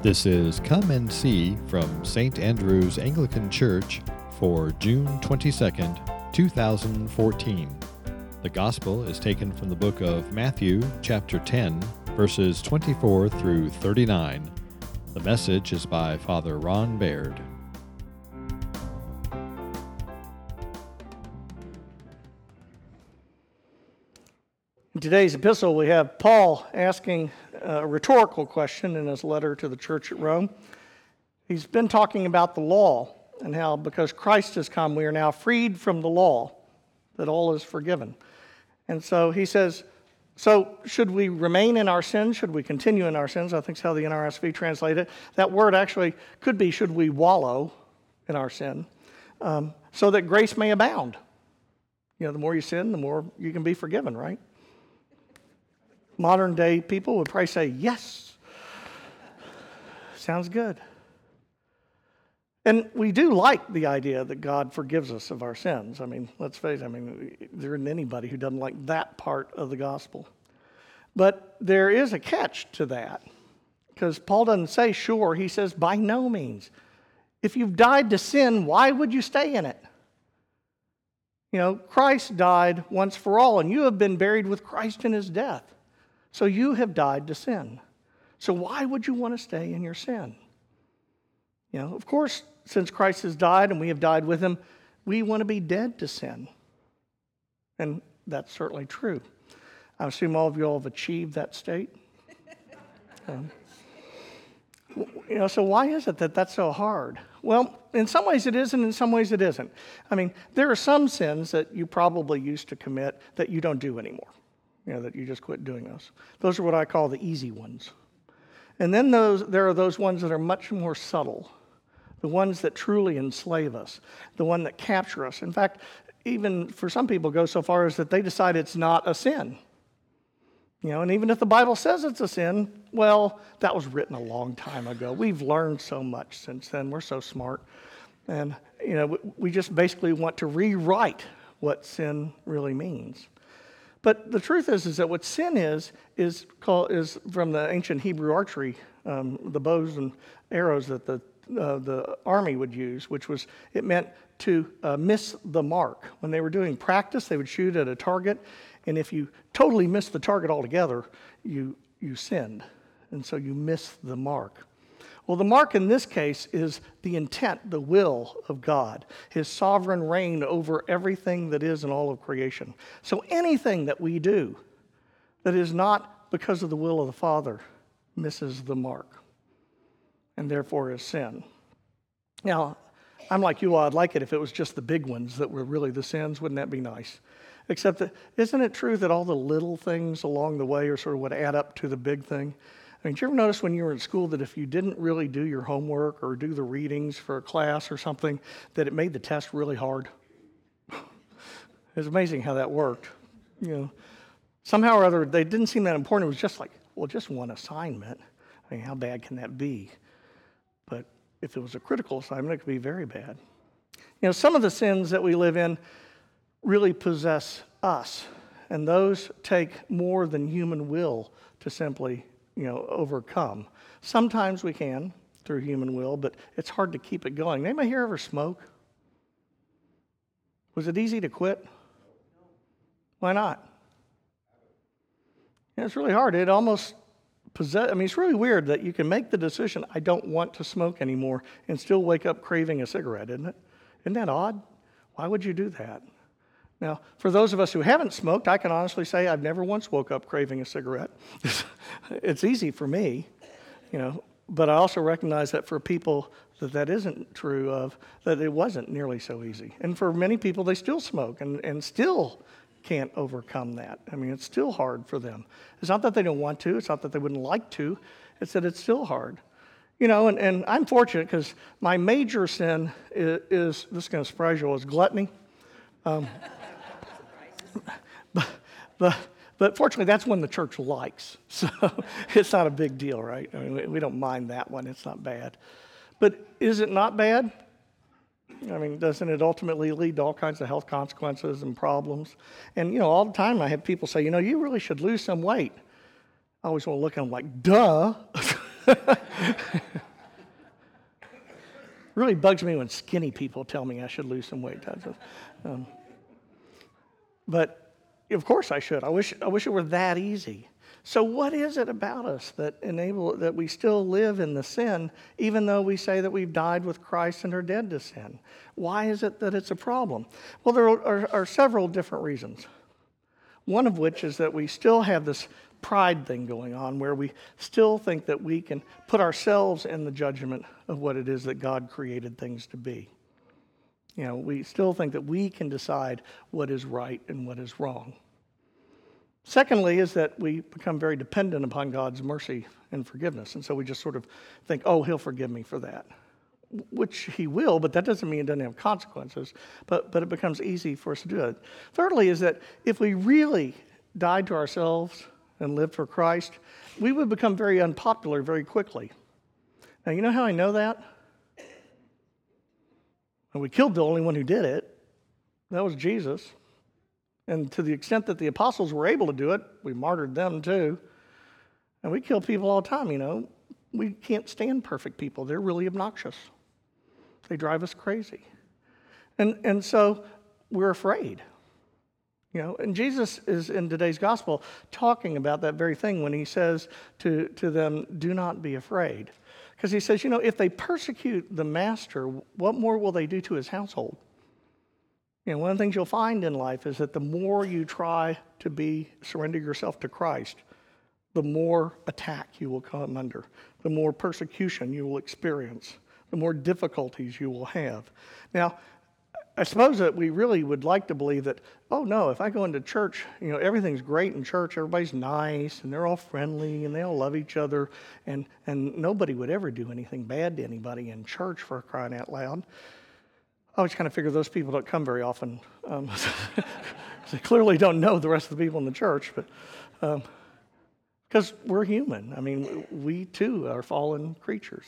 This is Come and See from St. Andrew's Anglican Church for June 22nd, 2014. The Gospel is taken from the book of Matthew, chapter 10, verses 24 through 39. The message is by Father Ron Baird. Today's epistle, we have Paul asking a rhetorical question in his letter to the church at Rome. He's been talking about the law and how, because Christ has come, we are now freed from the law, that all is forgiven. And so he says, So, should we remain in our sins? Should we continue in our sins? I think that's how the NRSV translated it. That word actually could be, Should we wallow in our sin? Um, so that grace may abound. You know, the more you sin, the more you can be forgiven, right? Modern day people would probably say, Yes. Sounds good. And we do like the idea that God forgives us of our sins. I mean, let's face it, I mean, there isn't anybody who doesn't like that part of the gospel. But there is a catch to that because Paul doesn't say sure, he says by no means. If you've died to sin, why would you stay in it? You know, Christ died once for all, and you have been buried with Christ in his death. So you have died to sin. So why would you want to stay in your sin? You know, of course, since Christ has died and we have died with him, we want to be dead to sin. And that's certainly true. I assume all of you all have achieved that state. Um, you know, so why is it that that's so hard? Well, in some ways it is, and in some ways it isn't. I mean, there are some sins that you probably used to commit that you don't do anymore you know, that you just quit doing those. Those are what I call the easy ones. And then those, there are those ones that are much more subtle, the ones that truly enslave us, the one that capture us. In fact, even for some people go so far as that they decide it's not a sin. You know, and even if the Bible says it's a sin, well, that was written a long time ago. We've learned so much since then. We're so smart. And, you know, we just basically want to rewrite what sin really means. But the truth is, is that what sin is is called is from the ancient Hebrew archery, um, the bows and arrows that the uh, the army would use, which was it meant to uh, miss the mark. When they were doing practice, they would shoot at a target, and if you totally missed the target altogether, you you sinned, and so you miss the mark. Well, the mark in this case is the intent, the will of God, his sovereign reign over everything that is in all of creation. So anything that we do that is not because of the will of the Father misses the mark and therefore is sin. Now, I'm like you, I'd like it if it was just the big ones that were really the sins. Wouldn't that be nice? Except that, isn't it true that all the little things along the way are sort of what add up to the big thing? I mean, did you ever notice when you were in school that if you didn't really do your homework or do the readings for a class or something, that it made the test really hard? it's amazing how that worked. You know, somehow or other, they didn't seem that important. It was just like, well, just one assignment. I mean, how bad can that be? But if it was a critical assignment, it could be very bad. You know, some of the sins that we live in really possess us, and those take more than human will to simply you know, overcome. Sometimes we can through human will, but it's hard to keep it going. Anybody here ever smoke? Was it easy to quit? Why not? It's really hard. It almost possess. I mean, it's really weird that you can make the decision, I don't want to smoke anymore, and still wake up craving a cigarette, isn't it? Isn't that odd? Why would you do that? Now, for those of us who haven't smoked, I can honestly say I've never once woke up craving a cigarette. it's easy for me, you know, but I also recognize that for people that that isn't true of, that it wasn't nearly so easy. And for many people, they still smoke and, and still can't overcome that. I mean, it's still hard for them. It's not that they don't want to, it's not that they wouldn't like to, it's that it's still hard. You know, and, and I'm fortunate because my major sin is, is this is going to surprise you is gluttony. Um, but, but, but fortunately, that's one the church likes. So it's not a big deal, right? I mean, we don't mind that one. It's not bad. But is it not bad? I mean, doesn't it ultimately lead to all kinds of health consequences and problems? And, you know, all the time I have people say, you know, you really should lose some weight. I always want to look at them like, duh. really bugs me when skinny people tell me I should lose some weight. Um, but of course I should. I wish, I wish it were that easy. So what is it about us that enable that we still live in the sin, even though we say that we've died with Christ and are dead to sin? Why is it that it's a problem? Well, there are, are several different reasons. One of which is that we still have this pride thing going on where we still think that we can put ourselves in the judgment of what it is that God created things to be. You know, we still think that we can decide what is right and what is wrong. Secondly, is that we become very dependent upon God's mercy and forgiveness. And so we just sort of think, oh, he'll forgive me for that, which he will, but that doesn't mean it doesn't have consequences. But, but it becomes easy for us to do it. Thirdly, is that if we really died to ourselves and lived for Christ, we would become very unpopular very quickly. Now, you know how I know that? And we killed the only one who did it. That was Jesus. And to the extent that the apostles were able to do it, we martyred them too. And we kill people all the time, you know. We can't stand perfect people. They're really obnoxious. They drive us crazy. And, and so we're afraid. You know, and Jesus is in today's gospel talking about that very thing when he says to, to them, Do not be afraid. Because he says, you know, if they persecute the master, what more will they do to his household? You know, one of the things you'll find in life is that the more you try to be surrender yourself to Christ, the more attack you will come under, the more persecution you will experience, the more difficulties you will have. Now, I suppose that we really would like to believe that, oh no, if I go into church, you know, everything's great in church, everybody's nice, and they're all friendly, and they all love each other, and, and nobody would ever do anything bad to anybody in church for crying out loud. I always kind of figure those people don't come very often. Um, they clearly don't know the rest of the people in the church, but because um, we're human. I mean, we too are fallen creatures.